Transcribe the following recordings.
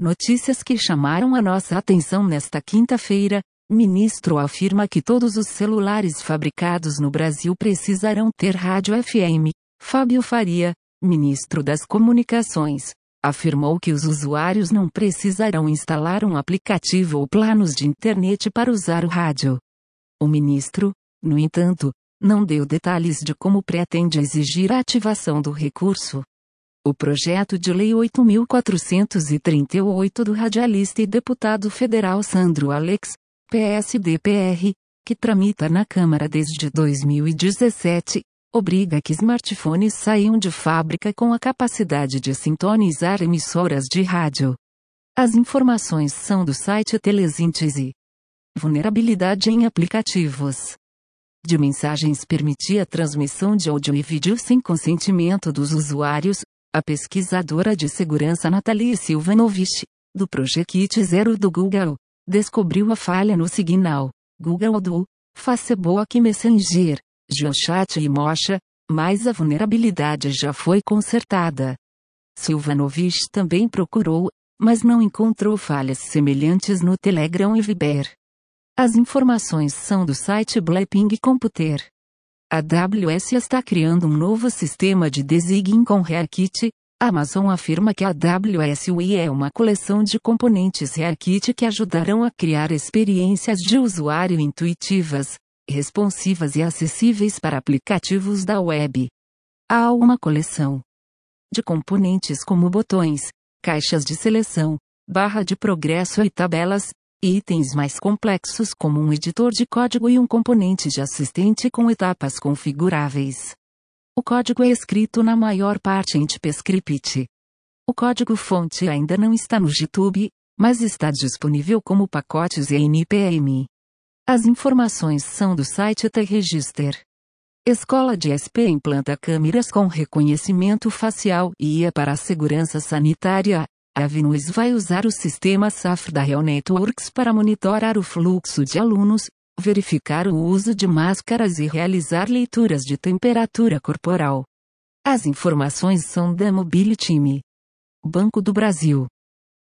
Notícias que chamaram a nossa atenção nesta quinta-feira. Ministro afirma que todos os celulares fabricados no Brasil precisarão ter rádio FM. Fábio Faria, ministro das Comunicações, afirmou que os usuários não precisarão instalar um aplicativo ou planos de internet para usar o rádio. O ministro, no entanto, não deu detalhes de como pretende exigir a ativação do recurso. O projeto de lei 8.438 do radialista e deputado federal Sandro Alex, PSDPR, que tramita na Câmara desde 2017, obriga que smartphones saiam de fábrica com a capacidade de sintonizar emissoras de rádio. As informações são do site Telesíntese. Vulnerabilidade em aplicativos de mensagens permitia a transmissão de áudio e vídeo sem consentimento dos usuários, a pesquisadora de segurança Natalie Silvanovich, do Project Zero do Google, descobriu a falha no Signal, Google do Facebook Messenger, GeoChat e Mocha, mas a vulnerabilidade já foi consertada. Silvanovich também procurou, mas não encontrou falhas semelhantes no Telegram e Viber. As informações são do site Blackping Computer. A AWS está criando um novo sistema de design com. A Amazon afirma que a AWS UI é uma coleção de componentes ReaKit que ajudarão a criar experiências de usuário intuitivas, responsivas e acessíveis para aplicativos da web. Há uma coleção de componentes como botões, caixas de seleção, barra de progresso e tabelas, itens mais complexos como um editor de código e um componente de assistente com etapas configuráveis. O código é escrito na maior parte em TypeScript. O código-fonte ainda não está no GitHub, mas está disponível como pacotes em NPM. As informações são do site T-Register. Escola de SP implanta câmeras com reconhecimento facial e IA para a segurança sanitária, a Venus vai usar o sistema SAF da Real Networks para monitorar o fluxo de alunos, verificar o uso de máscaras e realizar leituras de temperatura corporal. As informações são da Mobility. Banco do Brasil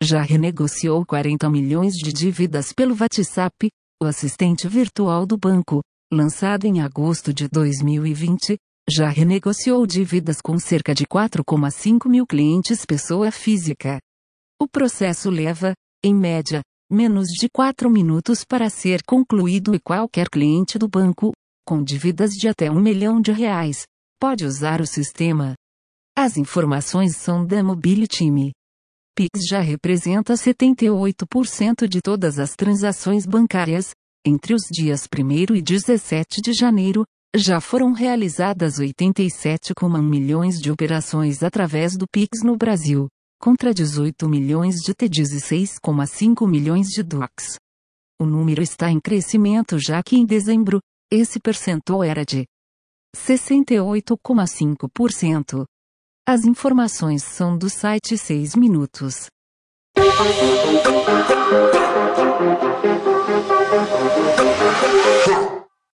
já renegociou 40 milhões de dívidas pelo WhatsApp, o assistente virtual do banco, lançado em agosto de 2020, já renegociou dívidas com cerca de 4,5 mil clientes pessoa física. O processo leva, em média, menos de 4 minutos para ser concluído e qualquer cliente do banco, com dívidas de até um milhão de reais, pode usar o sistema. As informações são da Mobility. Pix já representa 78% de todas as transações bancárias, entre os dias 1 e 17 de janeiro, já foram realizadas 87,1 milhões de operações através do Pix no Brasil, contra 18 milhões de TEDs e 6,5 milhões de DOCs. O número está em crescimento já que em dezembro, esse percentual era de 68,5%. As informações são do site 6 Minutos.